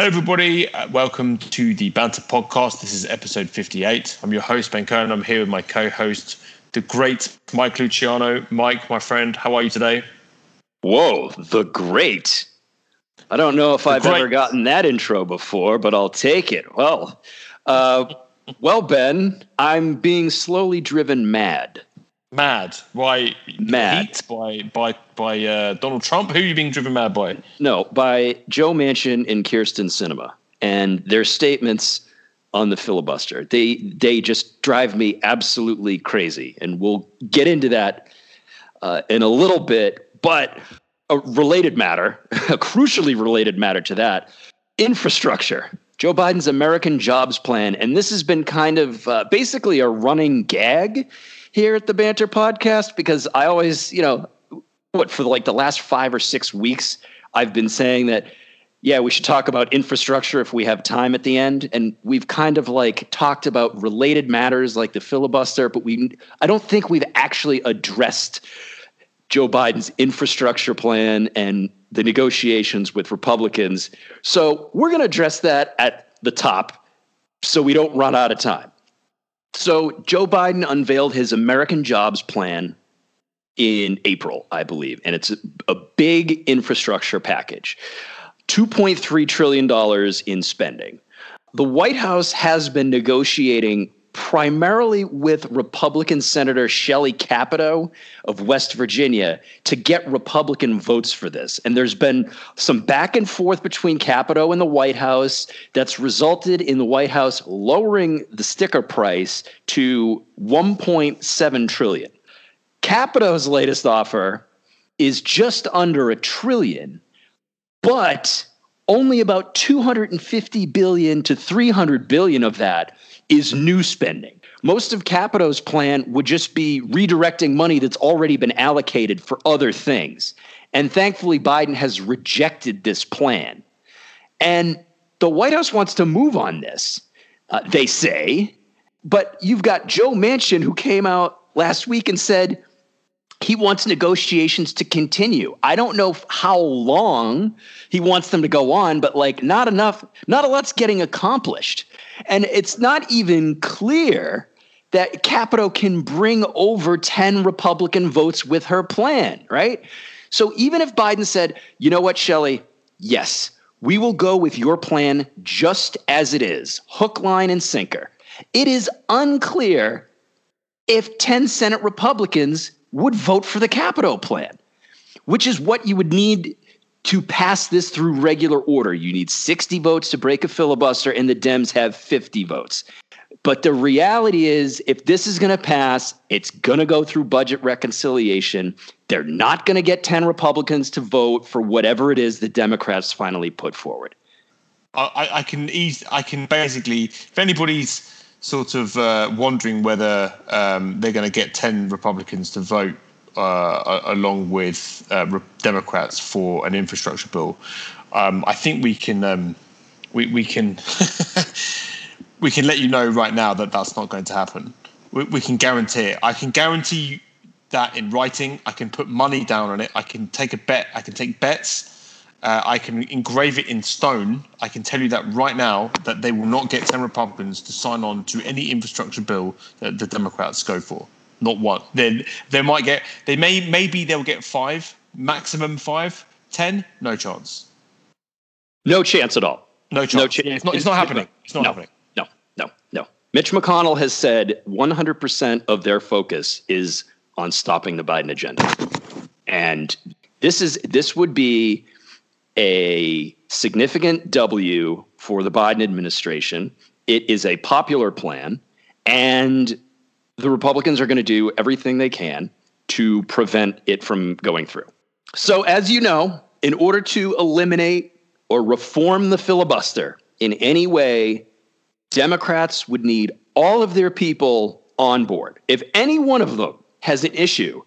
Hello, everybody. Uh, welcome to the Banter Podcast. This is episode 58. I'm your host, Ben Cohen. I'm here with my co host, the great Mike Luciano. Mike, my friend, how are you today? Whoa, the great. I don't know if the I've great. ever gotten that intro before, but I'll take it. Well, uh, well, Ben, I'm being slowly driven mad. Mad? Why? Mad by by by uh, Donald Trump. Who are you being driven mad by? No, by Joe Manchin and Kyrsten Sinema and their statements on the filibuster. They they just drive me absolutely crazy, and we'll get into that uh, in a little bit. But a related matter, a crucially related matter to that, infrastructure. Joe Biden's American Jobs Plan, and this has been kind of uh, basically a running gag here at the Banter Podcast because I always, you know, what for like the last five or six weeks, I've been saying that, yeah, we should talk about infrastructure if we have time at the end. And we've kind of like talked about related matters like the filibuster, but we, I don't think we've actually addressed Joe Biden's infrastructure plan and the negotiations with Republicans. So we're going to address that at the top so we don't run out of time. So Joe Biden unveiled his American Jobs Plan in April, I believe, and it's a, big infrastructure package. $2.3 trillion in spending. The White House has been negotiating primarily with Republican Senator Shelley Capito of West Virginia to get Republican votes for this. And there's been some back and forth between Capito and the White House that's resulted in the White House lowering the sticker price to 1.7 trillion. Capito's latest offer is just under a trillion, but only about 250 billion to 300 billion of that is new spending. Most of Capito's plan would just be redirecting money that's already been allocated for other things. And thankfully, Biden has rejected this plan. And the White House wants to move on this, uh, they say. But you've got Joe Manchin, who came out last week and said, he wants negotiations to continue. I don't know how long he wants them to go on, but like not enough, not a lot's getting accomplished. And it's not even clear that Capito can bring over 10 Republican votes with her plan, right? So even if Biden said, you know what, Shelley, yes, we will go with your plan just as it is, hook, line, and sinker. It is unclear if 10 Senate Republicans would vote for the Capito plan, which is what you would need to pass this through regular order. You need 60 votes to break a filibuster, and the Dems have 50 votes. But the reality is, if this is going to pass, it's going to go through budget reconciliation. They're not going to get 10 Republicans to vote for whatever it is the Democrats finally put forward. I, I can ease, I can basically, if anybody's sort of uh, wondering whether um, they're going to get 10 Republicans to vote uh, along with uh, Democrats for an infrastructure bill. Um, I think we can um, we, we can we can let you know right now that that's not going to happen. We, we can guarantee it. I can guarantee that in writing. I can put money down on it. I can take a bet. I can take bets uh, I can engrave it in stone. I can tell you that right now that they will not get 10 Republicans to sign on to any infrastructure bill that the Democrats go for. Not one. They they might get they may maybe they'll get 5, maximum 5, 10, no chance. No chance at all. No chance. No ch- yeah, it's not it's not happening. It's not no, happening. No. No. No. Mitch McConnell has said 100% of their focus is on stopping the Biden agenda. And this is this would be a significant W for the Biden administration. It is a popular plan, and the Republicans are going to do everything they can to prevent it from going through. So, as you know, in order to eliminate or reform the filibuster in any way, Democrats would need all of their people on board. If any one of them has an issue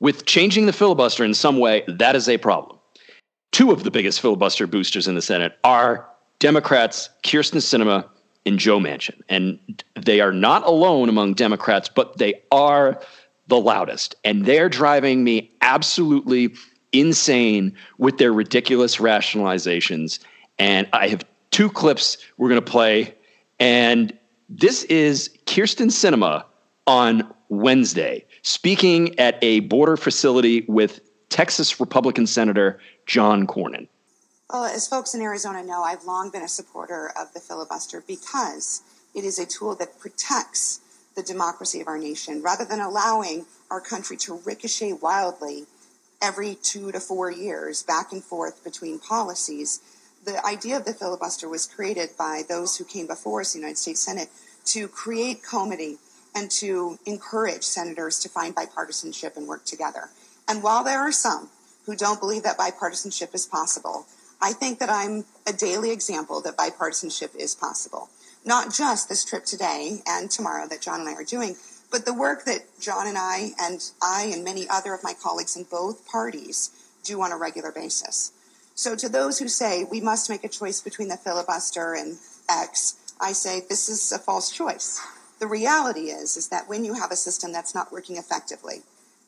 with changing the filibuster in some way, that is a problem two of the biggest filibuster boosters in the Senate are Democrats Kyrsten Sinema and Joe Manchin. And they are not alone among Democrats, but they are the loudest. And they're driving me absolutely insane with their ridiculous rationalizations. And I have two clips we're going to play. And this is Kyrsten Sinema on Wednesday speaking at a border facility with Texas Republican Senator John Cornyn. Well, as folks in Arizona know, I've long been a supporter of the filibuster because it is a tool that protects the democracy of our nation rather than allowing our country to ricochet wildly every two to four years back and forth between policies. The idea of the filibuster was created by those who came before us, the United States Senate, to create comity and to encourage senators to find bipartisanship and work together. And while there are some who don't believe that bipartisanship is possible, I think that I'm a daily example that bipartisanship is possible. Not just this trip today and tomorrow that John and I are doing, but the work that John and I and I and many other of my colleagues in both parties do on a regular basis. So to those who say we must make a choice between the filibuster and X, I say this is a false choice. The reality is is that when you have a system that's not working effectively,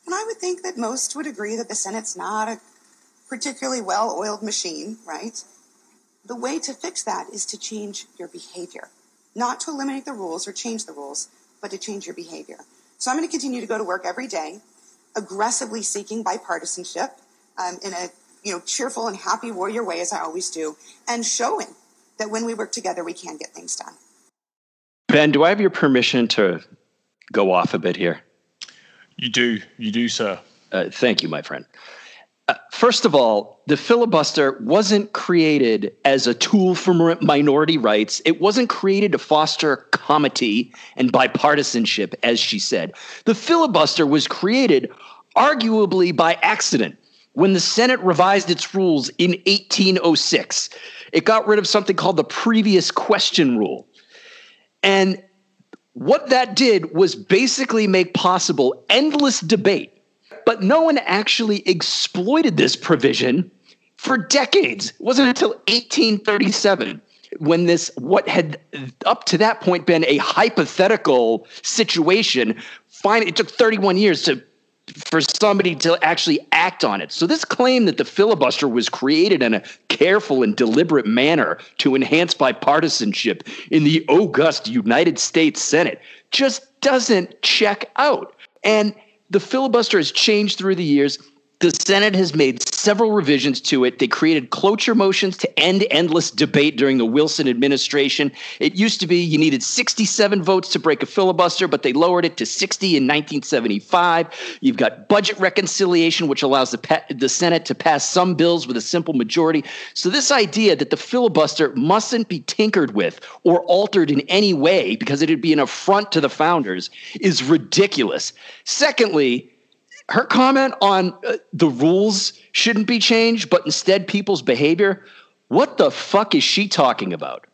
and I would think that most would agree that the Senate's not a particularly well-oiled machine, right? The way to fix that is to change your behavior, not to eliminate the rules or change the rules, but to change your behavior. So I'm going to continue to go to work every day, aggressively seeking bipartisanship um, in a you know cheerful and happy warrior way, as I always do, and showing that when we work together, we can get things done. Ben, do I have your permission to go off a bit here? You do, you do, sir. Uh, thank you, my friend. First of all, the filibuster wasn't created as a tool for minority rights. It wasn't created to foster comity and bipartisanship, as she said. The filibuster was created arguably by accident when the Senate revised its rules in 1806. It got rid of something called the previous question rule. And what that did was basically make possible endless debate. But no one actually exploited this provision for decades. It wasn't until 1837 when this, what had up to that point been a hypothetical situation, finally, it took 31 years to for somebody to actually act on it. So this claim that the filibuster was created in a careful and deliberate manner to enhance bipartisanship in the august United States Senate just doesn't check out. And the filibuster has changed through the years. The Senate has made several revisions to it. They created cloture motions to end endless debate during the Wilson administration. It used to be you needed 67 votes to break a filibuster, but they lowered it to 60 in 1975. You've got budget reconciliation, which allows the, the Senate to pass some bills with a simple majority. So, this idea that the filibuster mustn't be tinkered with or altered in any way because it'd be an affront to the founders is ridiculous. Secondly, her comment on uh, the rules shouldn't be changed, but instead people's behavior. What the fuck is she talking about?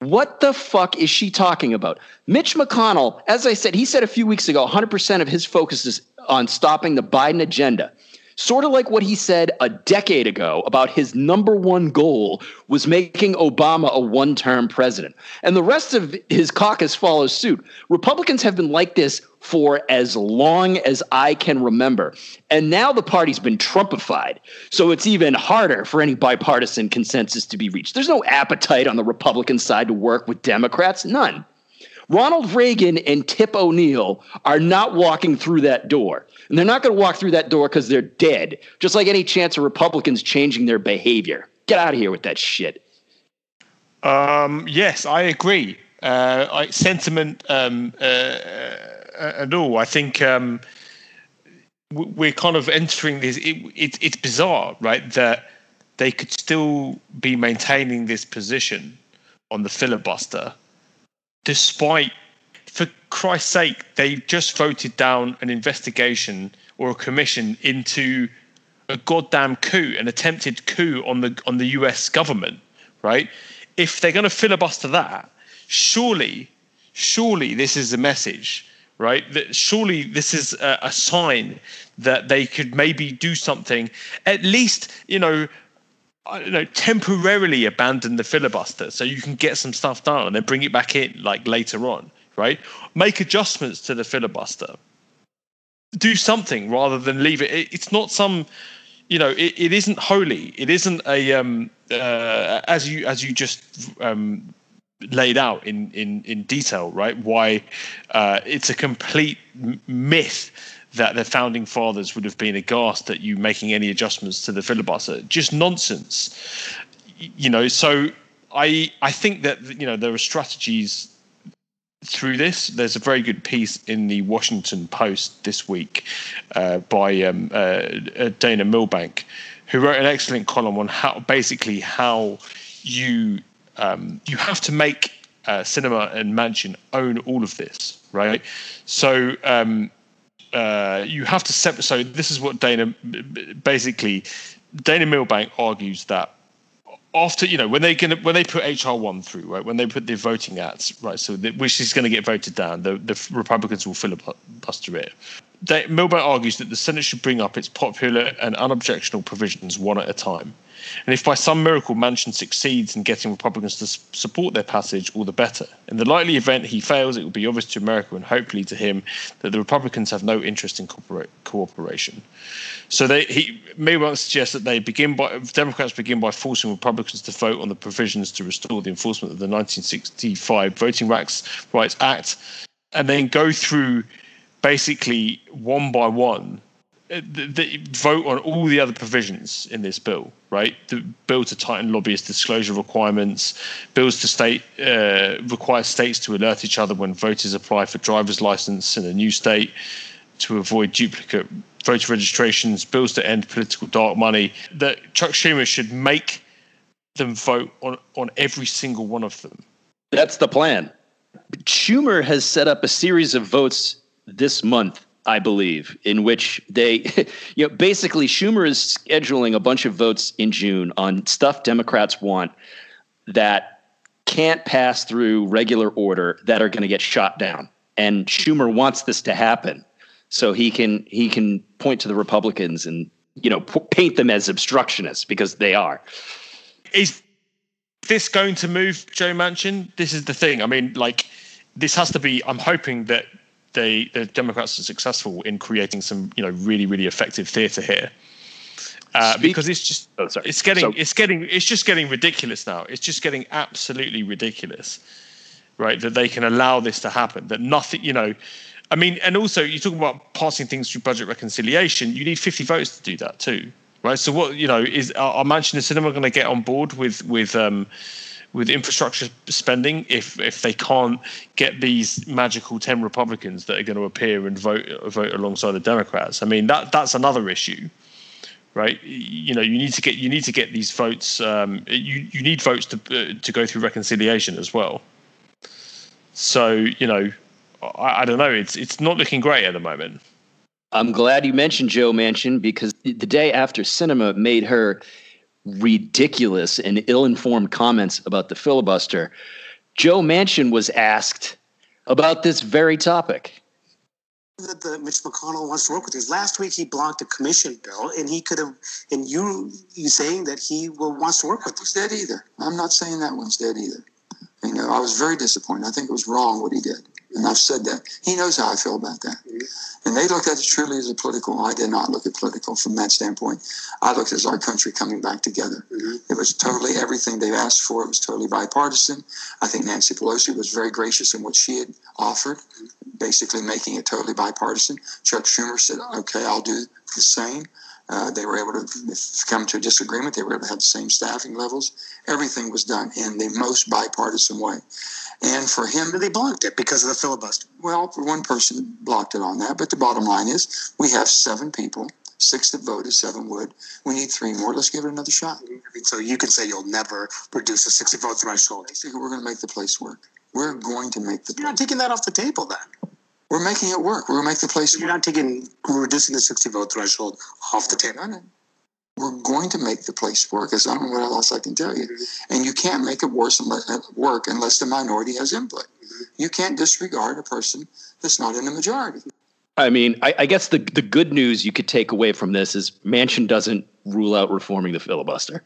What the fuck is she talking about? Mitch McConnell, as I said, he said a few weeks ago, 100% of his focus is on stopping the Biden agenda. Sort of like what he said a decade ago about his number one goal was making Obama a one term president. And the rest of his caucus follows suit. Republicans have been like this for as long as I can remember. And now the party's been Trumpified. So it's even harder for any bipartisan consensus to be reached. There's no appetite on the Republican side to work with Democrats, none. Ronald Reagan and Tip O'Neill are not walking through that door. And they're not going to walk through that door because they're dead, just like any chance of Republicans changing their behavior. Get out of here with that shit. Um, yes, I agree. Uh, I, sentiment um, uh, uh, and all. I think um, we're kind of entering this. It, it, it's bizarre, right? That they could still be maintaining this position on the filibuster despite, for Christ's sake, they just voted down an investigation or a commission into a goddamn coup, an attempted coup on the on the U.S. government, right? If they're going to filibuster that, surely, surely this is a message, right? That surely this is a, a sign that they could maybe do something, at least, you know, I don't know, temporarily abandon the filibuster so you can get some stuff done and then bring it back in like later on, right? Make adjustments to the filibuster. Do something rather than leave it. It's not some, you know, it, it isn't holy. It isn't a um, uh, as you as you just um, laid out in in in detail, right? Why uh, it's a complete myth that the founding fathers would have been aghast at you making any adjustments to the filibuster. Just nonsense. You know, so I I think that you know there are strategies through this. There's a very good piece in the Washington Post this week uh, by um, uh, uh Dana Milbank, who wrote an excellent column on how basically how you um, you have to make uh, Sinema and Manchin own all of this, right? So um, uh, you have to separate. So this is what Dana basically Dana Milbank argues that after you know when they gonna when they put HR one through right when they put the voting ads right so the, which is going to get voted down the the Republicans will filibuster it they, Milbank argues that the Senate should bring up its popular and unobjectionable provisions one at a time. And if by some miracle Manchin succeeds in getting Republicans to support their passage, all the better. In the likely event he fails, it will be obvious to America and hopefully to him that the Republicans have no interest in cooperation. So they, he Milbank suggests that they begin by Democrats begin by forcing Republicans to vote on the provisions to restore the enforcement of the 1965 Voting Rights Act, and then go through basically one by one uh, the, the, vote on all the other provisions in this bill, right? The bill to tighten lobbyist disclosure requirements, bills to state uh, require states to alert each other when voters apply for driver's license in a new state to avoid duplicate voter registrations, bills to end political dark money. That Chuck Schumer should make them vote on on every single one of them. That's the plan. Schumer has set up a series of votes this month, I believe, in which they, you know, basically Schumer is scheduling a bunch of votes in June on stuff Democrats want that can't pass through regular order that are going to get shot down. And Schumer wants this to happen so he can he can point to the Republicans and you know p- paint them as obstructionists because they are. Is this going to move Joe Manchin? This is the thing. I mean, like this has to be. I'm hoping that they the Democrats are successful in creating some you know really really effective theatre here. Uh, because it's just oh, it's getting so, it's getting it's just getting ridiculous now. It's just getting absolutely ridiculous, right? That they can allow this to happen. That nothing, you know, I mean, and also you talk about passing things through budget reconciliation. You need 50 votes to do that too, right? So what you know is our Manchester Sinema going to get on board with with um, with infrastructure spending if if they can't get these magical 10 republicans that are going to appear and vote vote alongside the democrats. I mean that that's another issue right? You know you need to get you need to get these votes um, you you need votes to uh, to go through reconciliation as well. So you know I, I don't know. It's it's not looking great at the moment. I'm glad you mentioned joe manchin because the day after Sinema made her ridiculous and ill-informed comments about the filibuster, Joe Manchin was asked about this very topic. That the, Mitch McConnell wants to work with you. Last week he blocked a commission bill, and he could have. And you, you saying that he will wants to work with us. Dead either. I'm not saying that one's dead either. You know, I was very disappointed. I think it was wrong what he did. And I've said that. He knows how I feel about that. Mm-hmm. And they looked at it truly as a political. I did not look at political from that standpoint. I looked at our country coming back together. Mm-hmm. It was totally everything they asked for. It was totally bipartisan. I think Nancy Pelosi was very gracious in what she had offered, basically making it totally bipartisan. Chuck Schumer said, okay, I'll do the same. Uh, they were able to come to a disagreement. They were able to have the same staffing levels. Everything was done in the most bipartisan way. And for him, they blocked it because of the filibuster. Well, for one person blocked it on that, but the bottom line is we have seven people, six that voted, seven would. We need three more. Let's give it another shot. So you can say you'll never produce a 60 vote threshold. We're going to make the place work. We're going to make the. You're not taking that off the table then. We're making it work. We're going to make the place. You're not taking We're reducing the 60 vote threshold off the table. No, no we're going to make the place work. As I don't know what else I can tell you. Mm-hmm. And you can't make it worse unless, uh, work unless the minority has input. Mm-hmm. You can't disregard a person that's not in the majority. I mean, I, I, guess the the good news you could take away from this is Manchin doesn't rule out reforming the filibuster,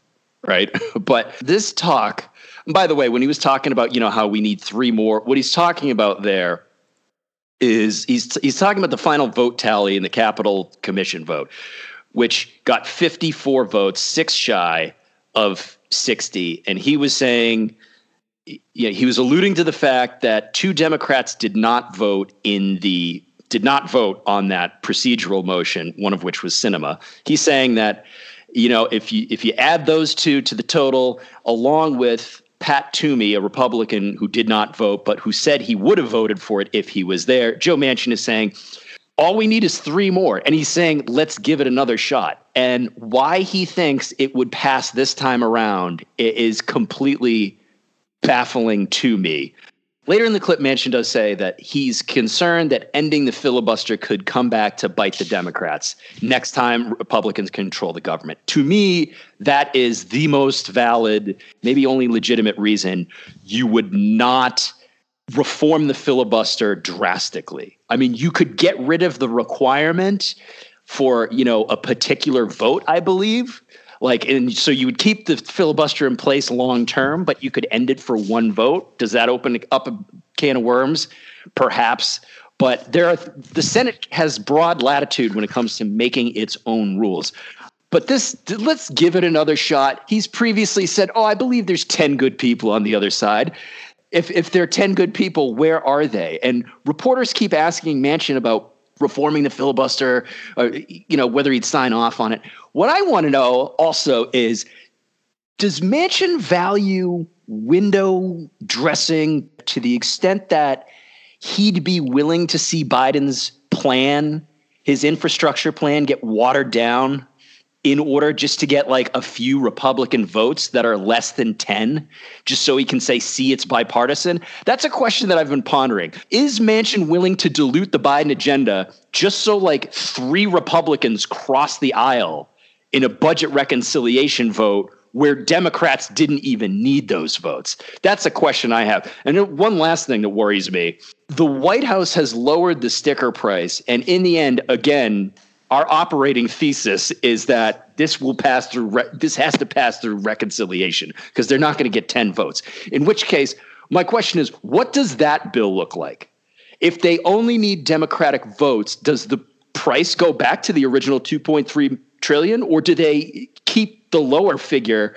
right? but this talk, by the way, when he was talking about you know how we need three more, what he's talking about there is he's he's talking about the final vote tally in the Capitol Commission vote, which got 54 votes, six shy of 60. And he was saying, know, he was alluding to the fact that two Democrats did not vote in the did not vote on that procedural motion, one of which was Sinema. He's saying that, you know, if you if you add those two to the total, along with Pat Toomey, a Republican who did not vote, but who said he would have voted for it if he was there, Joe Manchin is saying, all we need is three more. And he's saying, let's give it another shot. And why he thinks it would pass this time around is completely baffling to me. Later in the clip, Manchin does say that he's concerned that ending the filibuster could come back to bite the Democrats next time Republicans control the government. To me, that is the most valid, maybe only legitimate reason you would not reform the filibuster drastically. I mean, you could get rid of the requirement for, you know, a particular vote, I believe, like and so you would keep the filibuster in place long term but you could end it for one vote. Does that open up a can of worms? Perhaps. But there are the senate has broad latitude when it comes to making its own rules. But this let's give it another shot. He's previously said oh i believe there's 10 good people on the other side. If if there are 10 good people where are they? And reporters keep asking manchin about reforming the filibuster, or you know whether he'd sign off on it. What I want to know also is, does Manchin value window dressing to the extent that he'd be willing to see Biden's plan, his infrastructure plan, get watered down in order just to get like a few Republican votes that are less than 10, just so he can say, see, it's bipartisan? That's a question that I've been pondering. Is Manchin willing to dilute the Biden agenda just so like three Republicans cross the aisle in a budget reconciliation vote where Democrats didn't even need those votes? That's a question I have. And one last thing that worries me the White House has lowered the sticker price. And in the end, again, our operating thesis is that this will pass through re- this has to pass through reconciliation because they're not going to get 10 votes. In which case my question is what does that bill look like? If they only need democratic votes does the price go back to the original 2.3 trillion or do they keep the lower figure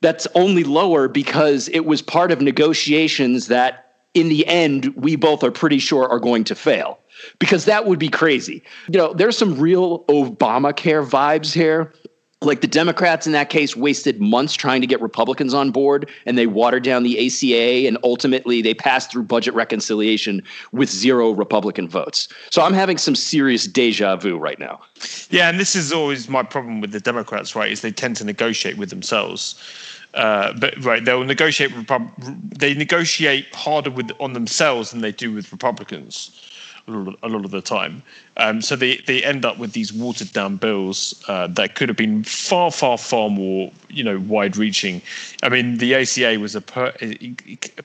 that's only lower because it was part of negotiations that in the end we both are pretty sure are going to fail because that would be crazy. You know, there's some real Obamacare vibes here. Like the Democrats in that case wasted months trying to get Republicans on board and they watered down the ACA and ultimately they passed through budget reconciliation with zero Republican votes. So I'm having some serious deja vu right now. Yeah, and this is always my problem with the Democrats, right? Is they tend to negotiate with themselves. Uh, but right, they'll negotiate. They negotiate harder with on themselves than they do with Republicans a lot of the time. Um, so they, they end up with these watered down bills uh, that could have been far, far, far more, you know, wide reaching. I mean, the ACA was a, per, a,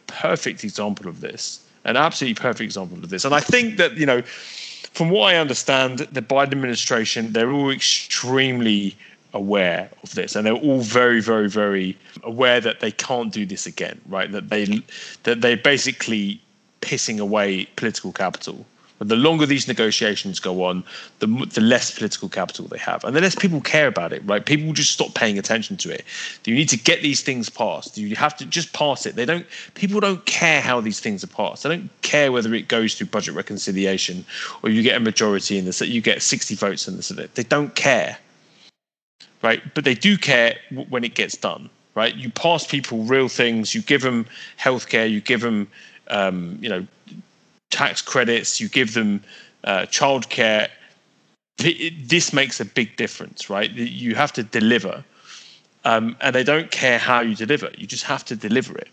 perfect example of this, an absolutely perfect example of this. And I think that, you know, from what I understand, the Biden administration, they're all extremely aware of this and they're all very very very aware that they can't do this again right that they that they're basically pissing away political capital the longer these negotiations go on, the the less political capital they have, and the less people care about it. Right? People just stop paying attention to it. You need to get these things passed. You have to just pass it. They don't. People don't care how these things are passed. They don't care whether it goes through budget reconciliation or you get a majority in this. You get sixty votes in this. They don't care. Right? But they do care when it gets done. Right? You pass people real things. You give them healthcare. You give them um, you know tax credits, you give them uh, childcare. This makes a big difference, right? You have to deliver, um, and they don't care how you deliver. You just have to deliver it.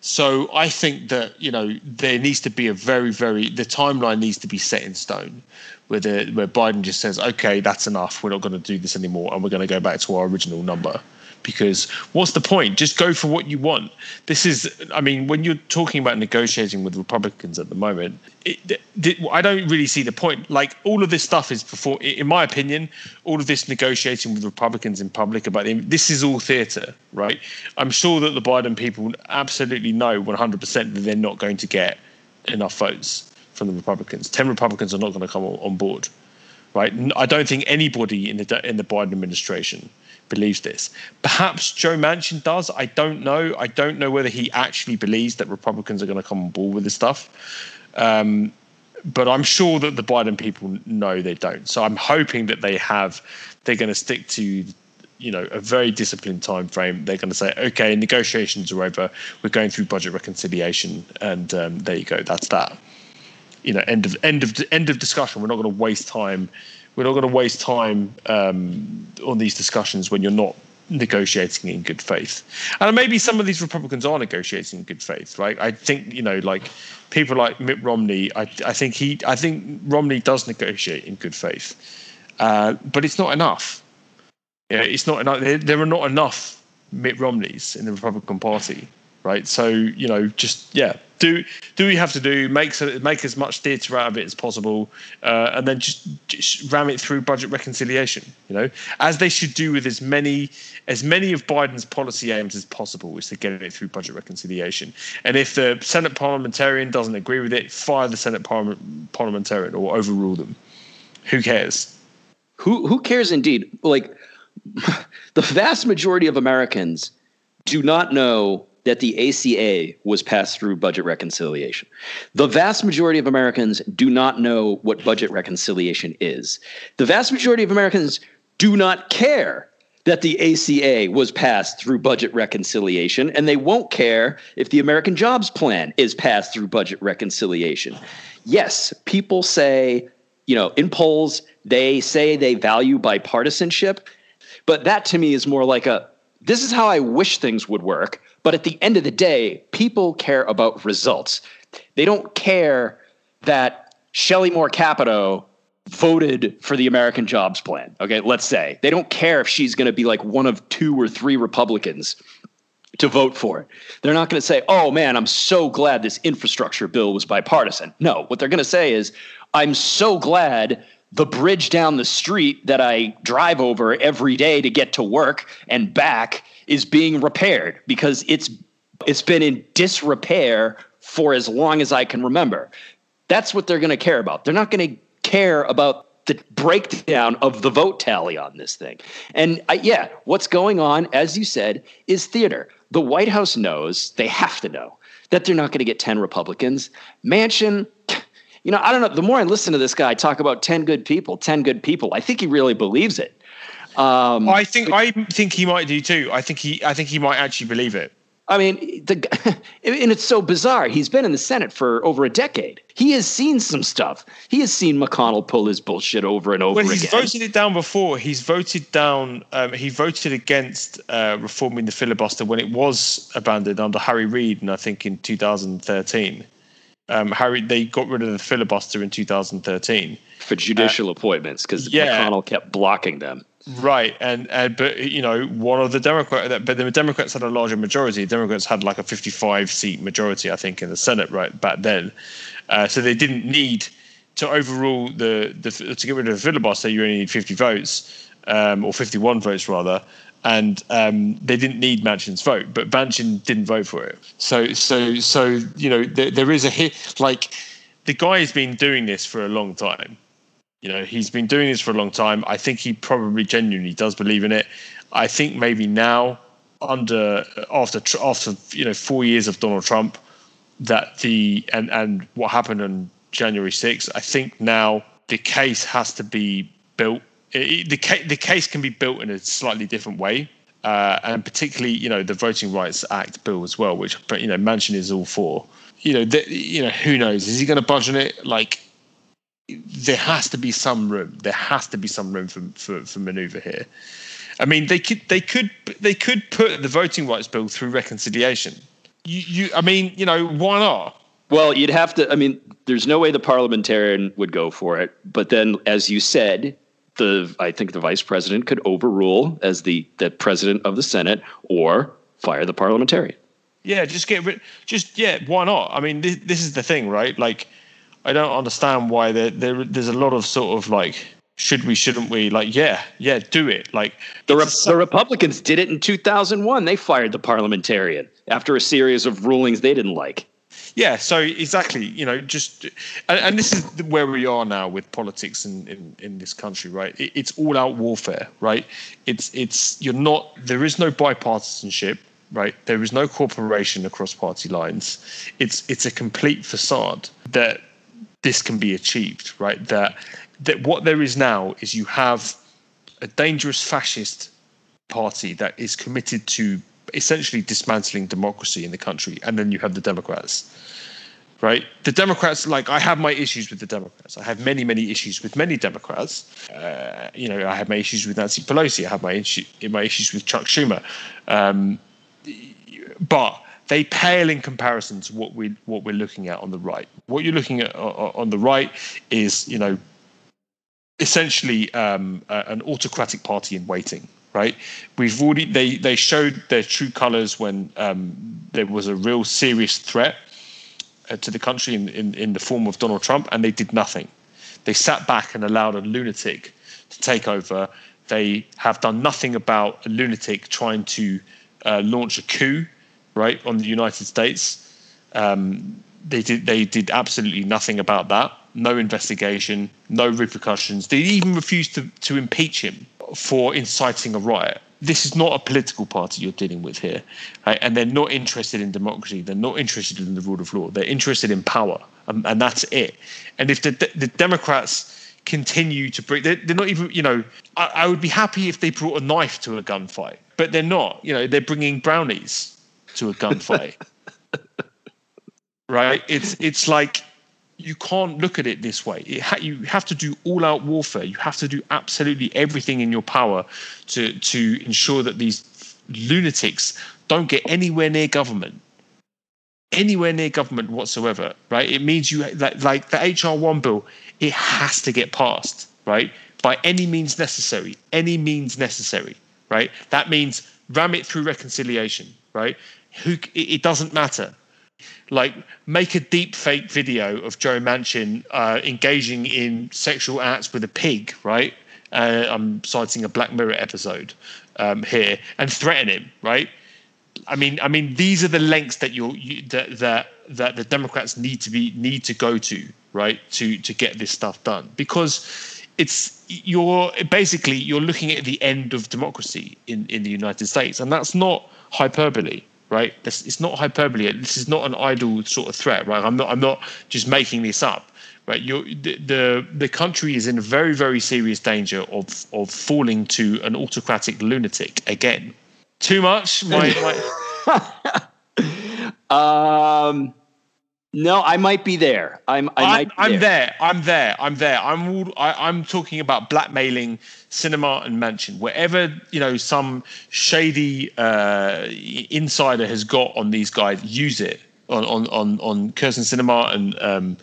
So I think that you know there needs to be a very, very the timeline needs to be set in stone, where the where Biden just says, okay, that's enough. We're not going to do this anymore, and we're going to go back to our original number because what's the point? Just go for what you want. This is, I mean, when you're talking about negotiating with Republicans at the moment, it, it, I don't really see the point. Like all of this stuff is before, in my opinion, all of this negotiating with Republicans in public about this is all theatre, right? I'm sure that the Biden people absolutely know 100% that they're not going to get enough votes from the Republicans. Ten Republicans are not going to come on board right? I don't think anybody in the in the Biden administration believes this. Perhaps Joe Manchin does. I don't know. I don't know whether he actually believes that Republicans are going to come on board with this stuff. Um, but I'm sure that the Biden people know they don't. So I'm hoping that they have. They're going to stick to you know a very disciplined time frame they're going to say okay negotiations are over we're going through budget reconciliation and um, there you go that's that you know end of end of end of discussion we're not going to waste time we're not going to waste time um, on these discussions when you're not negotiating in good faith and maybe some of these republicans are negotiating in good faith right i think you know like people like mitt romney i, I think he i think romney does negotiate in good faith uh, but it's not enough yeah, it's not enough. There, there are not enough Mitt Romneys in the Republican Party, right? So you know, just yeah, do do we have to do make make as much theatre out of it as possible, uh, and then just, just ram it through budget reconciliation. You know, as they should do with as many as many of Biden's policy aims as possible, is to get it through budget reconciliation. And if the Senate parliamentarian doesn't agree with it, fire the Senate parliament, parliamentarian or overrule them. Who cares? Who who cares indeed? Like the vast majority of Americans do not know that the ACA was passed through budget reconciliation. The vast majority of Americans do not know what budget reconciliation is. The vast majority of Americans do not care that the ACA was passed through budget reconciliation, and they won't care if the American Jobs Plan is passed through budget reconciliation. Yes, people say, you know, in polls, they say they value bipartisanship. But that to me is more like a this is how I wish things would work. But at the end of the day, people care about results. They don't care that Shelley Moore Capito voted for the American Jobs Plan. Okay, let's say they don't care if she's going to be like one of two or three Republicans to vote for it. They're not going to say, oh man, I'm so glad this infrastructure bill was bipartisan. No, what they're going to say is, I'm so glad the bridge down the street that I drive over every day to get to work and back is being repaired because it's it's been in disrepair for as long as I can remember. That's what they're going to care about. They're not going to care about the breakdown of the vote tally on this thing. And I, yeah, what's going on, as you said, is theater. The White House knows, they have to know, that they're not going to get 10 Republicans. Manchin, you know, I don't know. The more I listen to this guy talk about 10 good people, 10 good people, I think he really believes it. Um, I think I think he might do too. I think he I think he might actually believe it. I mean, the, and it's so bizarre. He's been in the Senate for over a decade. He has seen some stuff. He has seen McConnell pull his bullshit over and over well, he's again. voted it down before. He's voted down. Um, he voted against uh, reforming the filibuster when it was abandoned under Harry Reid, and I think in 2013 um, Harry they got rid of the filibuster in 2013 for judicial uh, appointments because yeah. McConnell kept blocking them. Right, and uh, but you know one of the Democrat, but the Democrats had a larger majority. The Democrats had like a 55 seat majority, I think, in the Senate right back then. Uh, so they didn't need to overrule the, the to get rid of the filibuster. You only need 50 votes um, or 51 votes rather and um, they didn't need Manchin's vote, but Manchin didn't vote for it. So, so, so you know, there, there is a hit. Like the guy has been doing this for a long time. You know, he's been doing this for a long time. I think he probably genuinely does believe in it. I think maybe now, under after after you know four years of Donald Trump, that the and and what happened on January 6th, I think now the case has to be built the case, the case can be built in a slightly different way, uh, and particularly you know the Voting Rights Act bill as well, which you know Manchin is all for. You know, the, you know who knows? Is he going to budge on it? Like there has to be some room. There has to be some room for for, for manoeuvre here. I mean, they could they could they could put the voting rights bill through reconciliation. You, you I mean, you know, why not? Well, you'd have to. I mean, there's no way the parliamentarian would go for it. But then, as you said, the I think the vice president could overrule as the the president of the Senate or fire the parliamentarian. Yeah, just get rid. Just yeah, why not? I mean, this, this is the thing, right? Like, I don't understand why there, there there's a lot of sort of like should we shouldn't we like yeah yeah do it like the, Re- the republicans did it in 2001 they fired the parliamentarian after a series of rulings they didn't like Yeah, so exactly, you know, just and, and this is where we are now with politics in in, in this country, right? It, it's all out warfare, right? It's it's you're not there is no bipartisanship, right? There is no cooperation across party lines. It's it's a complete facade that this can be achieved, right? That that what there is now is you have a dangerous fascist party that is committed to essentially dismantling democracy in the country, and then you have the Democrats. Right, the Democrats. Like I have my issues with the Democrats. I have many, many issues with many Democrats. Uh, you know, I have my issues with Nancy Pelosi. I have my issue, my issues with Chuck Schumer. Um, but they pale in comparison to what we what we're looking at on the right. What you're looking at on the right is, you know, essentially um, an autocratic party in waiting right? We've already they they showed their true colours when um, there was a real serious threat uh, to the country in, in in the form of Donald Trump, and they did nothing. They sat back and allowed a lunatic to take over. They have done nothing about a lunatic trying to uh, launch a coup, right, on the United States. Um, they did they did absolutely nothing about that. No investigation, no repercussions. They even refused to, to impeach him for inciting a riot. This is not a political party you're dealing with here, right? and they're not interested in democracy. They're not interested in the rule of law. They're interested in power, and, and that's it. And if the the Democrats continue to bring, they're, they're not even, you know, I, I would be happy if they brought a knife to a gunfight, but they're not. You know, they're bringing brownies to a gunfight. right? It's it's like you can't look at it this way. It ha- you have to do all-out warfare. You have to do absolutely everything in your power to to ensure that these lunatics don't get anywhere near government, anywhere near government whatsoever. Right? It means you like, like the HR one bill. It has to get passed. Right? By any means necessary. Any means necessary. Right? That means ram it through reconciliation. Right? Who? It doesn't matter like make a deep fake video of Joe Manchin uh, engaging in sexual acts with a pig, right? Uh, I'm citing a Black Mirror episode um, here, and threaten him, right? I mean, I mean, these are the lengths that you're you, that that that the Democrats need to be need to go to, right, to to get this stuff done, because it's you're basically you're looking at the end of democracy in in the United States, and that's not hyperbole right? This, it's not hyperbole. This is not an idle sort of threat, right? I'm not. I'm not just making this up, right? You're, the, the the country is in very very serious danger of of falling to an autocratic lunatic again. Too much. My, my... um. No, I might be there. I'm. I might I'm, I'm there. I'm there. I'm there. I'm. All, I, am talking about blackmailing Sinema and Manchin. Wherever you know some shady uh, insider has got on these guys, use it on on on on Kyrsten Sinema and um,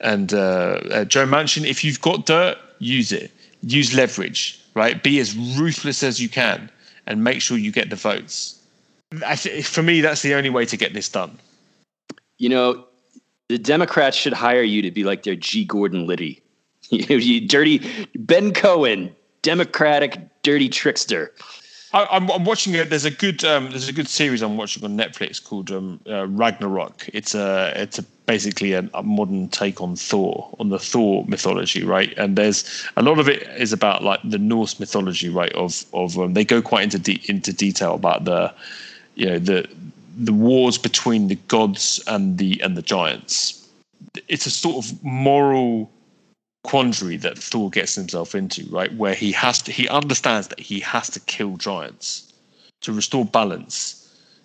and uh, uh, Joe Manchin. If you've got dirt, use it. Use leverage. Right. Be as ruthless as you can, and make sure you get the votes. For me, that's the only way to get this done. You know, the Democrats should hire you to be like their G. Gordon Liddy. you, you dirty Ben Cohen, Democratic dirty trickster. I, am I'm watching it. There's a good um, there's a good series I'm watching on Netflix called um, uh, Ragnarok. It's a it's a basically a, a, modern take on Thor on the Thor mythology, right? And there's a lot of it is about like the Norse mythology, right? Of of um, they go quite into de- into detail about the you know the the wars between the gods and the and the giants. It's a sort of moral quandary that Thor gets himself into, right? Where he has to he understands that he has to kill giants to restore balance.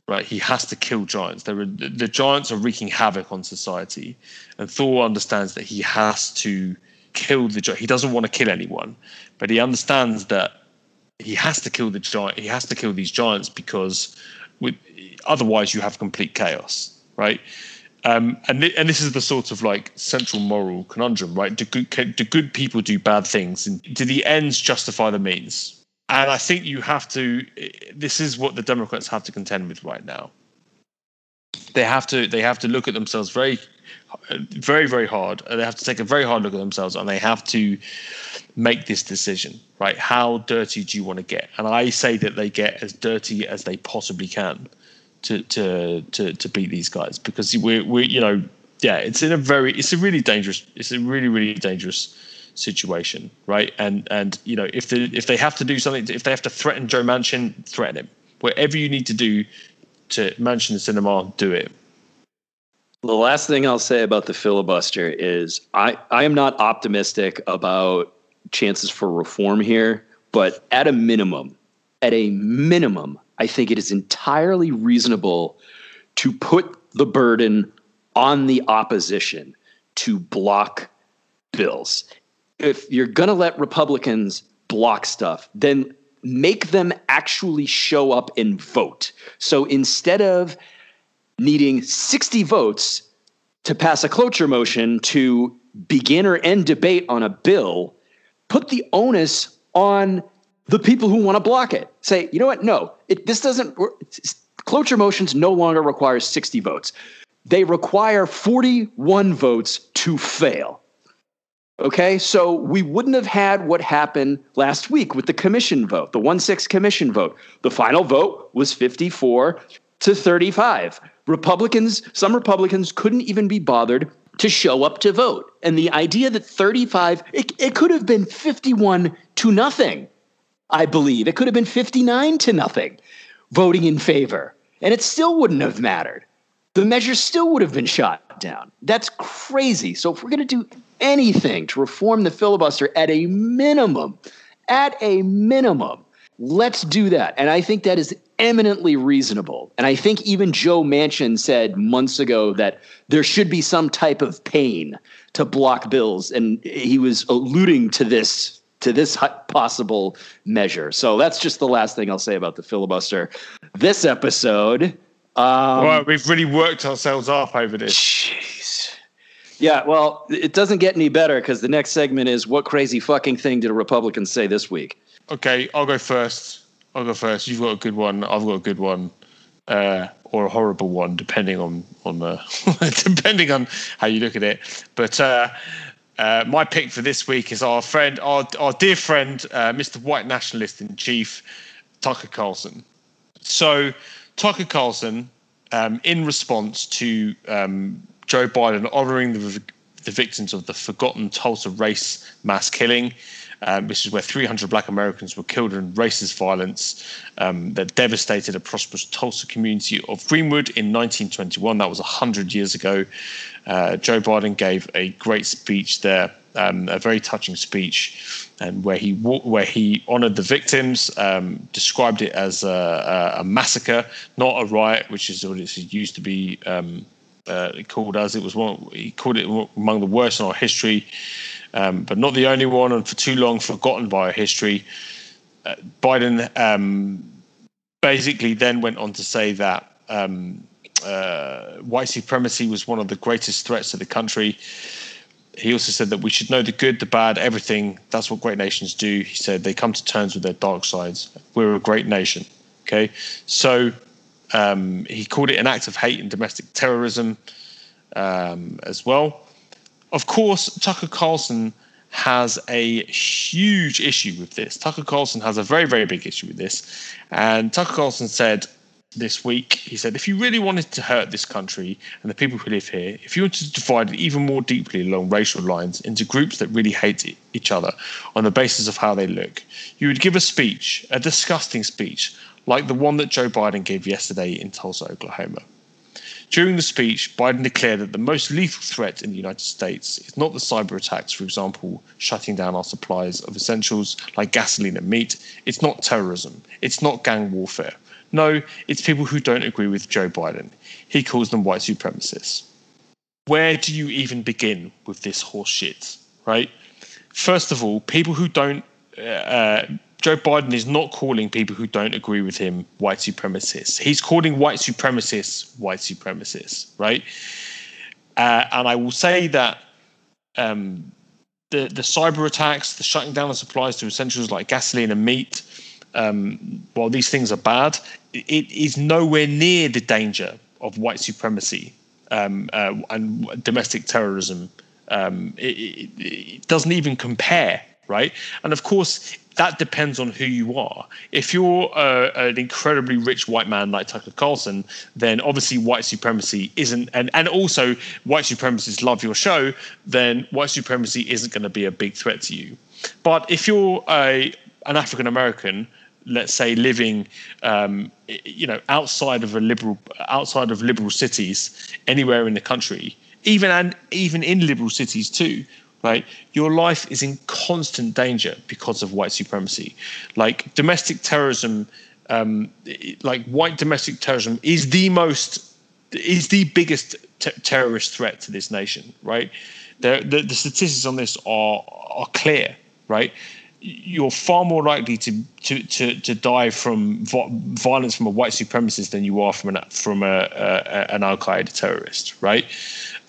Right, he has to kill giants. There are, the giants are wreaking havoc on society, and Thor understands that he has to kill the giant. He doesn't want to kill anyone, but he understands that he has to kill the giant. He has to kill these giants because with, otherwise you have complete chaos, right? Um, and th- and this is the sort of like central moral conundrum, right? Do good can, do good people do bad things, and do the ends justify the means? And I think you have to. This is what the Democrats have to contend with right now. They have to. They have to look at themselves very, very, very hard. They have to take a very hard look at themselves, and they have to make this decision. Right? How dirty do you want to get? And I say that they get as dirty as they possibly can to to to to beat these guys because we're we're you know yeah it's in a very it's a really dangerous it's a really really dangerous situation right and and you know if they if they have to do something if they have to threaten Joe Manchin threaten him whatever you need to do to Manchin Sinema do it the last thing I'll say about the filibuster is I, I am not optimistic about chances for reform here, but at a minimum, at a minimum, I think it is entirely reasonable to put the burden on the opposition to block bills. If you're going to let Republicans block stuff, then make them actually show up and vote. So instead of needing 60 votes to pass a cloture motion to begin or end debate on a bill, put the onus on the people who want to block it. Say, you know what? No, it, this doesn't. Cloture motions no longer require 60 votes. They require 41 votes to fail. Okay, so we wouldn't have had what happened last week with the commission vote, the 1 6 commission vote. The final vote was 54 to 35. Republicans, some Republicans couldn't even be bothered to show up to vote. And the idea that 35, it, it could have been 51 to nothing, I believe. It could have been 59 to nothing voting in favor. And it still wouldn't have mattered. The measure still would have been shot down. That's crazy. So if we're going to do anything to reform the filibuster at a minimum, at a minimum, let's do that. And I think that is eminently reasonable. And I think even Joe Manchin said months ago that there should be some type of pain to block bills. And he was alluding to this to this possible measure. So that's just the last thing I'll say about the filibuster. This episode. Um, well, we've really worked ourselves up over this. Jeez. Yeah, well, it doesn't get any better because the next segment is what crazy fucking thing did a Republican say this week? Okay, I'll go first. I'll go first. You've got a good one. I've got a good one, uh, or a horrible one, depending on on the depending on how you look at it. But uh, uh, my pick for this week is our friend, our our dear friend, uh, Mr. White Nationalist in Chief, Tucker Carlson. So Tucker Carlson, um, in response to um, Joe Biden honoring the the victims of the forgotten Tulsa race mass killing. Um, this is where 300 black Americans were killed in racist violence um, that devastated a prosperous Tulsa community of Greenwood in 1921. That was 100 years ago. Uh, Joe Biden gave a great speech there, um, a very touching speech, and where he where he honored the victims, um, described it as a, a, massacre, not a riot, which is what it used to be um, uh, called as. It was one he called it among the worst in our history um, but not the only one, and for too long forgotten by our history. Uh, Biden um, basically then went on to say that um, uh, white supremacy was one of the greatest threats to the country. He also said that we should know the good, the bad, everything. That's what great nations do. He said they come to terms with their dark sides. We're a great nation. Okay, so um, he called it an act of hate and domestic terrorism um, as well. Of course, Tucker Carlson has a huge issue with this. Tucker Carlson has a very, very big issue with this. And Tucker Carlson said this week, he said, if you really wanted to hurt this country and the people who live here, if you wanted to divide it even more deeply along racial lines into groups that really hate each other on the basis of how they look, you would give a speech, a disgusting speech, like the one that Joe Biden gave yesterday in Tulsa, Oklahoma. During the speech, Biden declared that the most lethal threat in the United States is not the cyber attacks, for example, shutting down our supplies of essentials like gasoline and meat. It's not terrorism. It's not gang warfare. No, it's people who don't agree with Joe Biden. He calls them white supremacists. Where do you even begin with this horse shit, right? First of all, people who don't uh, Joe Biden is not calling people who don't agree with him white supremacists. He's calling white supremacists white supremacists, right? Uh, and I will say that um, the the cyber attacks, the shutting down of supplies to essentials like gasoline and meat, um, while these things are bad, it is nowhere near the danger of white supremacy um, uh, and domestic terrorism. Um, it, it, it doesn't even compare right? And of course, that depends on who you are. If you're uh, an incredibly rich white man like Tucker Carlson, then obviously white supremacy isn't, and, and also white supremacists love your show, then white supremacy isn't going to be a big threat to you. But if you're a, an African American, let's say living, um, you know, outside of a liberal, outside of liberal cities, anywhere in the country, even and even in liberal cities too, right? Your life is in constant danger because of white supremacy. Like domestic terrorism, um, like white domestic terrorism is the most, is the biggest t- terrorist threat to this nation, right? The, the, the statistics on this are are clear, right? You're far more likely to to to, to die from violence from a white supremacist than you are from an from a, a an Al Qaeda terrorist, right?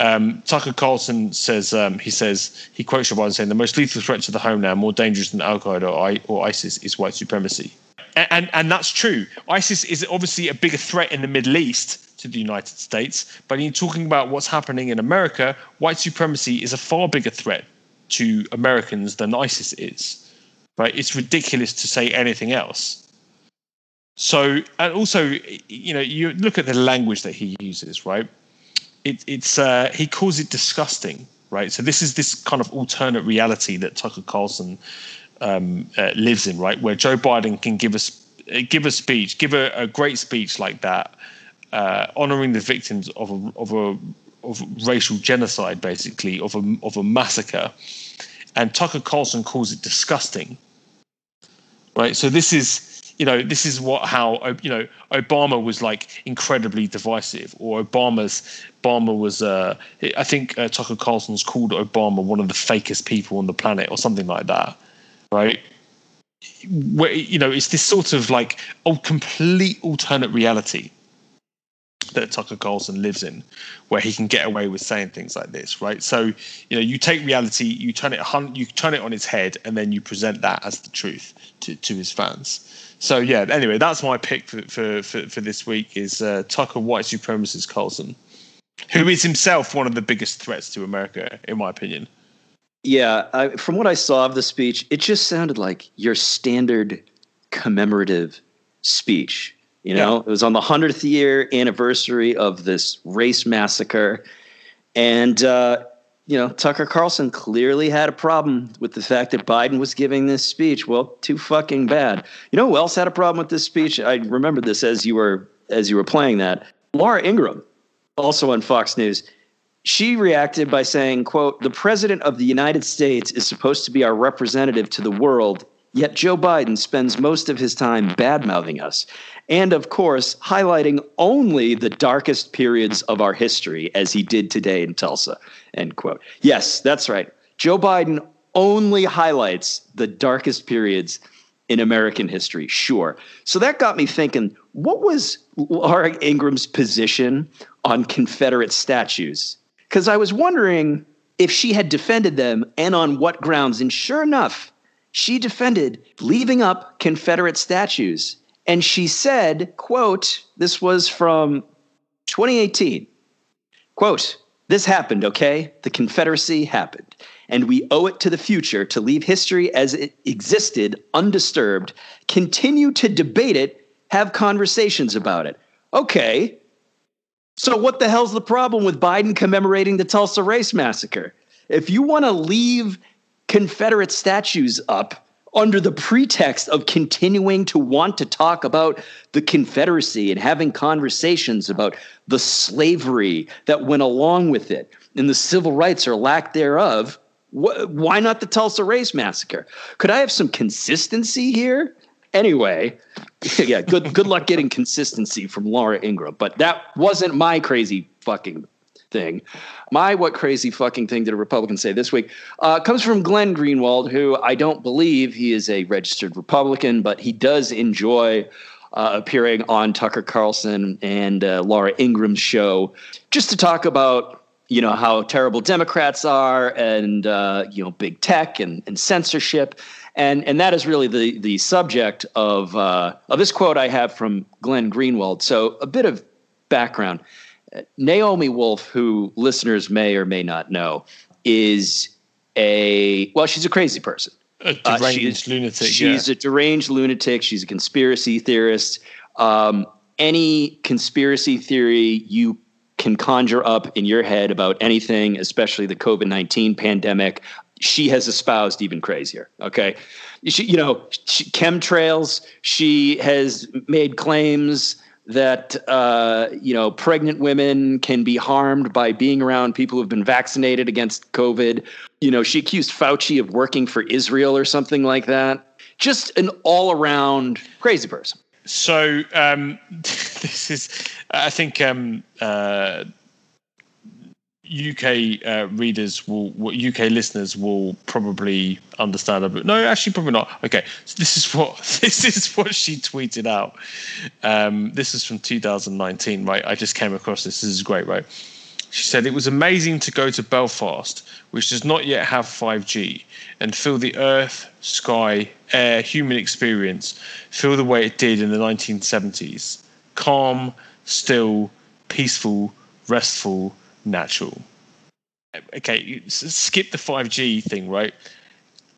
Um, Tucker Carlson says um, he says he quotes Biden saying the most lethal threat to the home now, more dangerous than Al Qaeda or, or ISIS, is white supremacy, and, and, and that's true. ISIS is obviously a bigger threat in the Middle East to the United States, but in talking about what's happening in America, white supremacy is a far bigger threat to Americans than ISIS is. Right? It's ridiculous to say anything else. So, and also, you know, you look at the language that he uses, right? it, it's uh, he calls it disgusting, right? So this is this kind of alternate reality that Tucker Carlson um, uh, lives in, right? Where Joe Biden can give us give a speech, give a, a great speech like that, uh, honoring the victims of a of a of racial genocide, basically of a of a massacre, and Tucker Carlson calls it disgusting, right? So this is you know, this is what how you know Obama was like incredibly divisive, or Obama's Obama was. Uh, I think uh, Tucker Carlson's called Obama one of the fakest people on the planet, or something like that, right? Where you know, it's this sort of like a complete alternate reality that Tucker Carlson lives in, where he can get away with saying things like this, right? So, you know, you take reality, you turn it you turn it on its head, and then you present that as the truth to, to his fans. So yeah, anyway, that's my pick for for for, for this week is uh, Tucker white supremacist Carlson, who is himself one of the biggest threats to America, in my opinion. Yeah, I, from what I saw of the speech, it just sounded like your standard commemorative speech. You know, yeah. it was on the hundredth year anniversary of this race massacre, and uh, you know, Tucker Carlson clearly had a problem with the fact that Biden was giving this speech. Well, too fucking bad. You know who else had a problem with this speech? I remember this as you were as you were playing that. Laura Ingraham, also on Fox News, she reacted by saying, quote, the president of the United States is supposed to be our representative to the world Yet Joe Biden spends most of his time bad mouthing us. And of course, highlighting only the darkest periods of our history, as he did today in Tulsa. End quote. Yes, that's right. Joe Biden only highlights the darkest periods in American history, sure. So that got me thinking what was Laura Ingraham's position on Confederate statues? Because I was wondering if she had defended them and on what grounds. And sure enough, she defended leaving up Confederate statues. And she said, quote, this was from 2018. Quote, this happened, okay? The Confederacy happened. And we owe it to the future to leave history as it existed undisturbed, continue to debate it, have conversations about it. Okay. So, what the hell's the problem with Biden commemorating the Tulsa Race Massacre? If you want to leave Confederate statues up under the pretext of continuing to want to talk about the Confederacy and having conversations about the slavery that went along with it and the civil rights or lack thereof. Wh- why not the Tulsa Race Massacre? Could I have some consistency here? Anyway, yeah, good good luck getting consistency from Laura Ingraham, but that wasn't my crazy fucking thing. My what crazy fucking thing did a Republican say this week uh, comes from Glenn Greenwald, who I don't believe he is a registered Republican, but he does enjoy uh, appearing on Tucker Carlson and uh, Laura Ingraham's show just to talk about you know how terrible Democrats are and uh, you know big tech and, and censorship. And, and that is really the, the subject of, uh, of this quote I have from Glenn Greenwald. So, a bit of background. Naomi Wolf, who listeners may or may not know, is a well, she's a crazy person. A deranged uh, lunatic. She's yeah. a deranged lunatic. She's a conspiracy theorist. Um, any conspiracy theory you can conjure up in your head about anything, especially the COVID 19 pandemic, she has espoused even crazier. Okay. She, you know, she, chemtrails, she has made claims that uh, you know pregnant women can be harmed by being around people who've been vaccinated against COVID. You know, she accused Fauci of working for Israel or something like that. Just an all-around crazy person. So um, this is, I think, um, uh, UK uh, readers will, UK listeners will probably understand a bit. No, actually, probably not. Okay, so this is what this is what she tweeted out. Um, this is from 2019, right? I just came across this. This is great, right? She said it was amazing to go to Belfast, which does not yet have 5G, and feel the earth, sky, air, human experience feel the way it did in the 1970s. Calm, still, peaceful, restful natural. Okay, skip the 5G thing, right?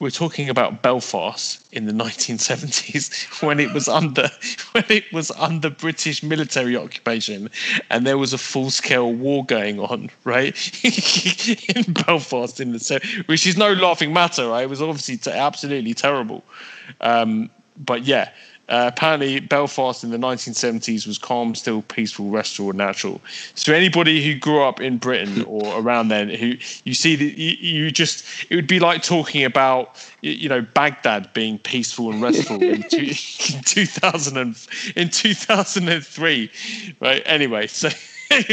We're talking about Belfast in the 1970s when it was under when it was under British military occupation and there was a full-scale war going on, right? in Belfast in the so which is no laughing matter, right? It was obviously absolutely terrible. Um, but yeah, uh, apparently, Belfast in the 1970s was calm, still, peaceful, restful, and natural. So anybody who grew up in Britain or around then, who you see that you, you, just it would be like talking about you know Baghdad being peaceful and restful in, two, in 2000 and, in 2003, right? Anyway, so.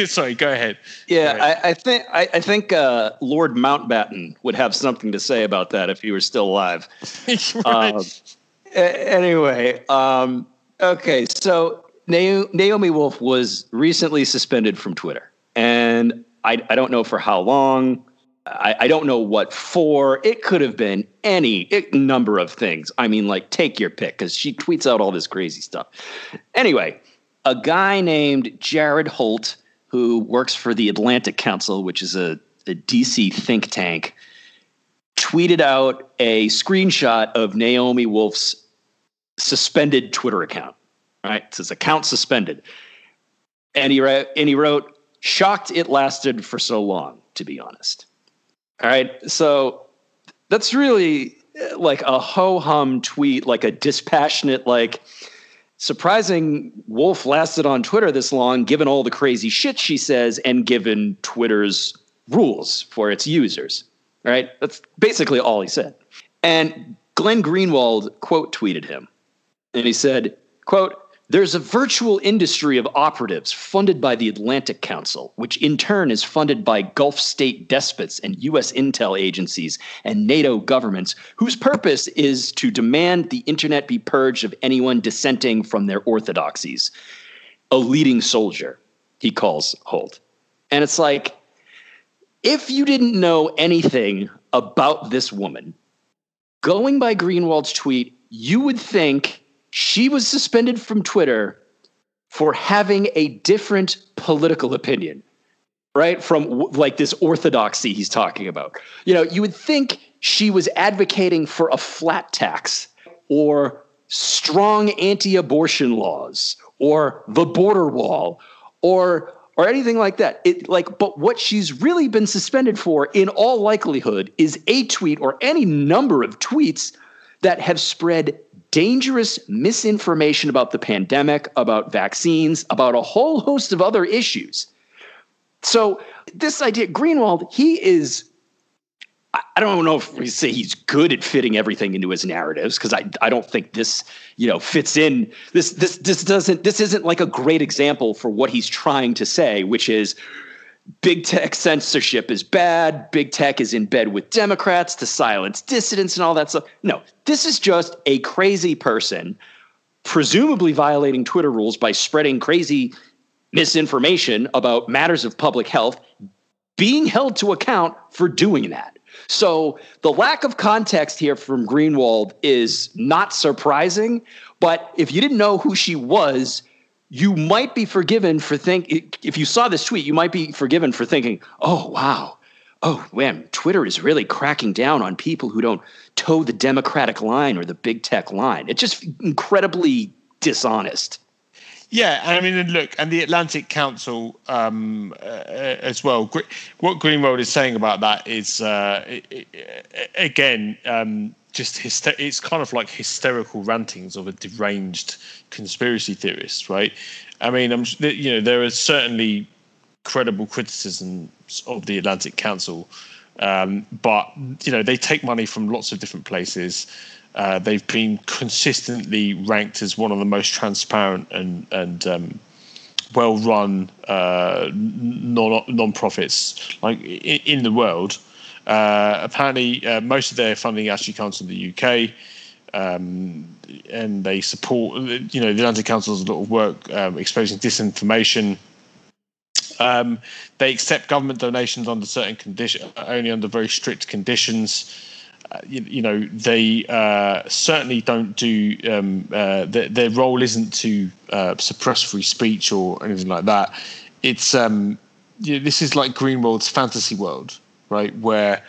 Sorry, go ahead. Yeah, I, I, think I, I think uh, Lord Mountbatten would have something to say about that if he were still alive. right. Um, anyway, um, okay, so Naomi Wolf was recently suspended from Twitter, and I, I don't know for how long. I, I, don't know what for. It could have been any number of things. I mean, like, take your pick, because she tweets out all this crazy stuff. Anyway, a guy named Jared Holt, who works for the Atlantic Council, which is a, a DC think tank, tweeted out a screenshot of Naomi Wolf's suspended Twitter account. Right, it says account suspended, and he wrote, and he wrote, "Shocked it lasted for so long." To be honest, all right. So that's really uh, like a ho hum tweet, like a dispassionate, like surprising Wolf lasted on Twitter this long, given all the crazy shit she says, and given Twitter's rules for its users. Right? That's basically all he said. And Glenn Greenwald quote tweeted him. And he said, quote, there's a virtual industry of operatives funded by the Atlantic Council, which in turn is funded by Gulf state despots and U.S. intel agencies and NATO governments, whose purpose is to demand the internet be purged of anyone dissenting from their orthodoxies. A leading soldier, he calls Holt. And it's like, if you didn't know anything about this woman, going by Greenwald's tweet, you would think she was suspended from Twitter for having a different political opinion, right? From like this orthodoxy he's talking about. You know, you would think she was advocating for a flat tax or strong anti-abortion laws or the border wall or or anything like that. It like but what she's really been suspended for in all likelihood is a tweet or any number of tweets that have spread dangerous misinformation about the pandemic, about vaccines, about a whole host of other issues. So, this idea, Greenwald, he is. I don't know if we say he's good at fitting everything into his narratives because I, I don't think this you know fits in this this this doesn't this isn't like a great example for what he's trying to say which is big tech censorship is bad. Big tech is in bed with Democrats to silence dissidents and all that stuff. No, this is just a crazy person, presumably violating Twitter rules by spreading crazy misinformation about matters of public health, being held to account for doing that. So the lack of context here from Greenwald is not surprising. But if you didn't know who she was, you might be forgiven for think if you saw this tweet, you might be forgiven for thinking, "Oh wow, oh man, Twitter is really cracking down on people who don't toe the Democratic line or the big tech line. It's just incredibly dishonest. Yeah, I mean, look, and the Atlantic Council um, uh, as well. What Greenwald is saying about that is, uh, again, um, just hyster- it's kind of like hysterical rantings of a deranged conspiracy theorist, right? I mean, I'm, you know, there are certainly credible criticisms of the Atlantic Council, um, but you know, they take money from lots of different places. Uh, they've been consistently ranked as one of the most transparent and and um, well-run uh, non non-profits like in, in the world. Uh, apparently, uh, most of their funding actually comes from the UK, um, and they support. You know, the Atlantic Council does a lot of work um, exposing disinformation. Um, they accept government donations under certain conditions, only under very strict conditions you, you, know, they uh, certainly don't do. Um, uh, their, their, role isn't to uh, suppress free speech or anything like that. It's um, you know, this is like Greenwald's fantasy world, right? Where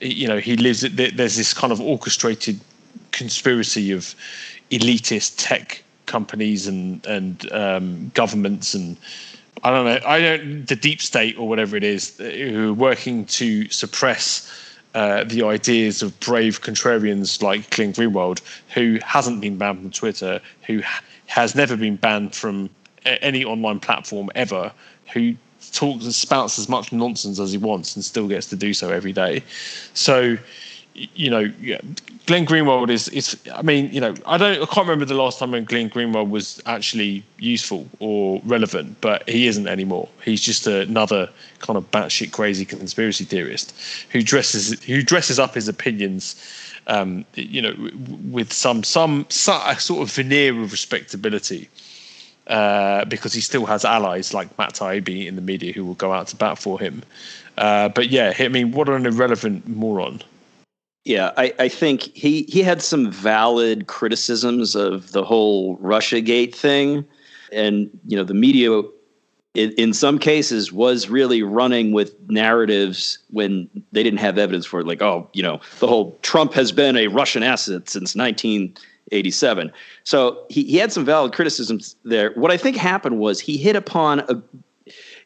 you know he lives. There's this kind of orchestrated conspiracy of elitist tech companies and and um, governments and I don't know. I don't the deep state or whatever it is who are working to suppress uh, the ideas of brave contrarians like Glenn Greenwald, who hasn't been banned from Twitter, who has never been banned from any online platform ever, who talks and spouts as much nonsense as he wants and still gets to do so every day. So you know, Glenn Greenwald is is. I mean, you know, I don't. I can't remember the last time when Glenn Greenwald was actually useful or relevant, but he isn't anymore. He's just another kind of batshit crazy conspiracy theorist who dresses who dresses up his opinions, um, you know, with some some, some sort of veneer of respectability. Uh, because he still has allies like Matt Taibbi in the media who will go out to bat for him. Uh, but yeah, I mean, what an irrelevant moron. Yeah, I, I think he he had some valid criticisms of the whole Russia Gate thing, and you know the media, in, in some cases, was really running with narratives when they didn't have evidence for it. Like, oh, you know, the whole Trump has been a Russian asset since 1987. So he, he had some valid criticisms there. What I think happened was he hit upon a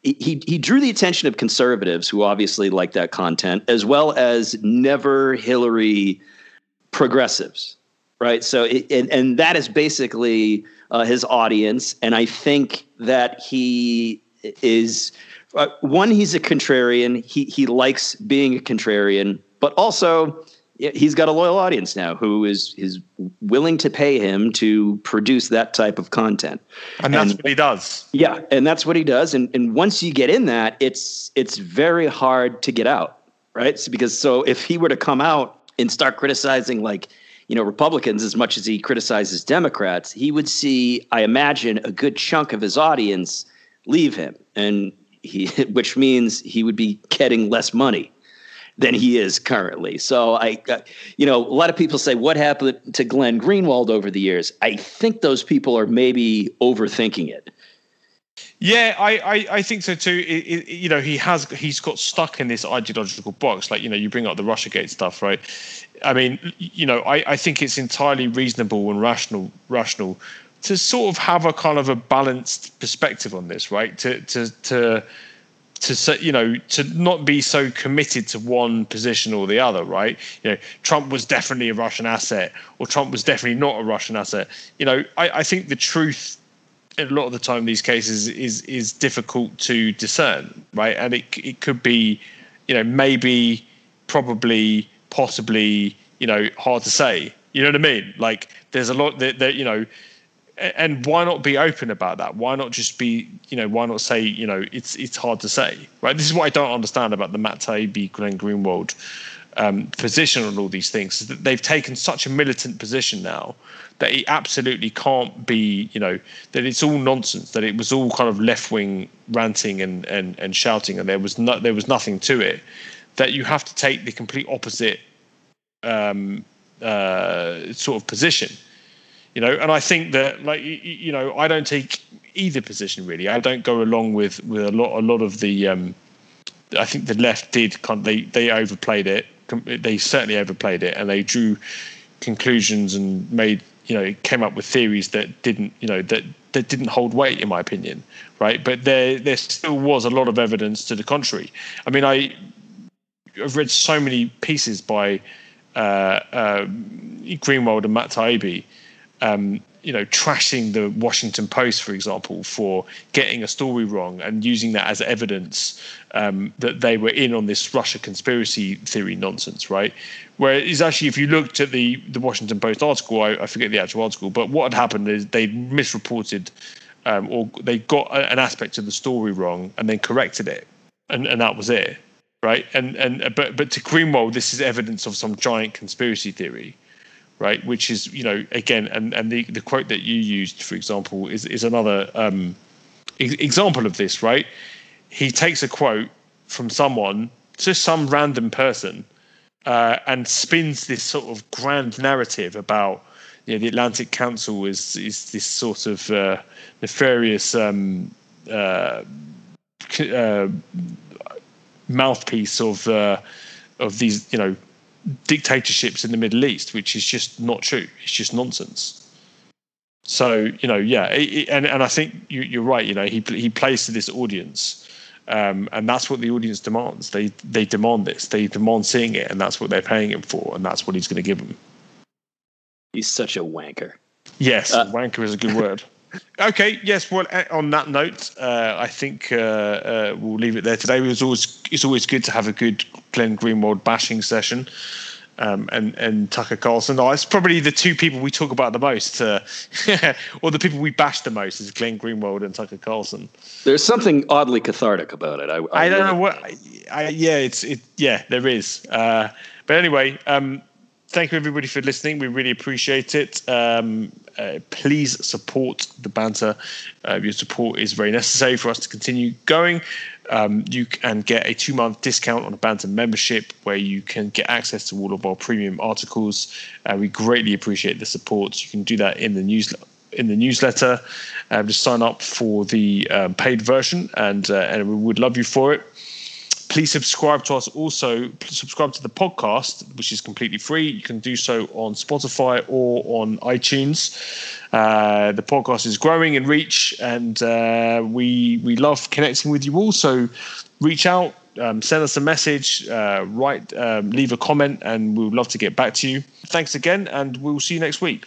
he he drew the attention of conservatives who obviously like that content, as well as never Hillary progressives, right? So it, and and that is basically uh, his audience, and I think that he is uh, one. He's a contrarian. He he likes being a contrarian, but also he's got a loyal audience now who is is willing to pay him to produce that type of content. And that's and, what he does. Yeah, and that's what he does. And and once you get in that, it's it's very hard to get out, right? So because so if he were to come out and start criticizing like you know Republicans as much as he criticizes Democrats, he would see, I imagine, a good chunk of his audience leave him, and he which means he would be getting less money than he is currently. So I, you know, a lot of people say, "What happened to Glenn Greenwald over the years?" I think those people are maybe overthinking it. Yeah, I, I, I think so too. It, it, you know, he has he's got stuck in this ideological box. Like you know, you bring up the RussiaGate stuff, right? I mean, you know, I, I think it's entirely reasonable and rational rational to sort of have a kind of a balanced perspective on this, right? To to to to you know, to not be so committed to one position or the other, right? You know, Trump was definitely a Russian asset, or Trump was definitely not a Russian asset. You know, I, I think the truth a lot of the time these cases is is difficult to discern, right? And it it could be, you know, maybe, probably, possibly, you know, hard to say. You know what I mean? Like, there's a lot that, that you know and why not be open about that? Why not just be, you know, why not say, you know, it's it's hard to say, right? This is what I don't understand about the Matt Taibbi, Glenn Greenwald um, position on all these things. Is that they've taken such a militant position now that it absolutely can't be, you know, that it's all nonsense. That it was all kind of left wing ranting and and and shouting, and there was no there was nothing to it. That you have to take the complete opposite um, uh, sort of position you know and i think that like you know i don't take either position really i don't go along with with a lot a lot of the um I think the left did they they overplayed it. They certainly overplayed it, and they drew conclusions and made you know came up with theories that didn't you know that that didn't hold weight in my opinion right but there there still was a lot of evidence to the contrary i mean i i've read so many pieces by uh, uh, greenwald and matt taibbi um, you know, trashing the Washington Post, for example, for getting a story wrong and using that as evidence um, that they were in on this Russia conspiracy theory nonsense, right? Whereas actually, if you looked at the the Washington Post article, I, I forget the actual article, but what had happened is they misreported um, or they got an aspect of the story wrong and then corrected it, and, and that was it, right? And and but but to Greenwald, this is evidence of some giant conspiracy theory right? Which is, you know, again, and, and the, the quote that you used, for example, is, is another um, example of this, right? He takes a quote from someone, just some random person, uh, and spins this sort of grand narrative about, you know, the Atlantic Council is is this sort of uh, nefarious um, uh, uh mouthpiece of uh, of these, you know, dictatorships in the Middle East, which is just not true. It's just nonsense. So you know, yeah, it, it, and and I think you, are right. You know, he he plays to this audience, um, and that's what the audience demands. They they demand this. They demand seeing it, and that's what they're paying him for, and that's what he's going to give them. He's such a wanker. Yes, uh, wanker is a good word. Okay. Yes. Well, on that note, uh, I think uh, uh, we'll leave it there today. It was always it's always good to have a good Glenn Greenwald bashing session. Um, and and Tucker Carlson. Oh, it's probably the two people we talk about the most, uh, or the people we bash the most is Glenn Greenwald and Tucker Carlson. There's something oddly cathartic about it. I, I, I don't know what. I, yeah, it's it. Yeah, there is. Uh, but anyway, um, thank you everybody for listening. We really appreciate it. Um, uh, please support the banter. Uh, your support is very necessary for us to continue going. Um, you can get a two month discount on a banter membership where you can get access to all of our premium articles. Uh, we greatly appreciate the support. You can do that in the newsletter. In the newsletter, uh, just sign up for the um, paid version, and uh, and we would love you for it please subscribe to us also. Subscribe to the podcast which is completely free. You can do so on spotify or on itunes. Uh, the podcast is growing in reach and uh, we we love connecting with you all. So reach out um, send us a message uh, write um, leave a comment and we would love to get back to you. Thanks again and we'll see you next week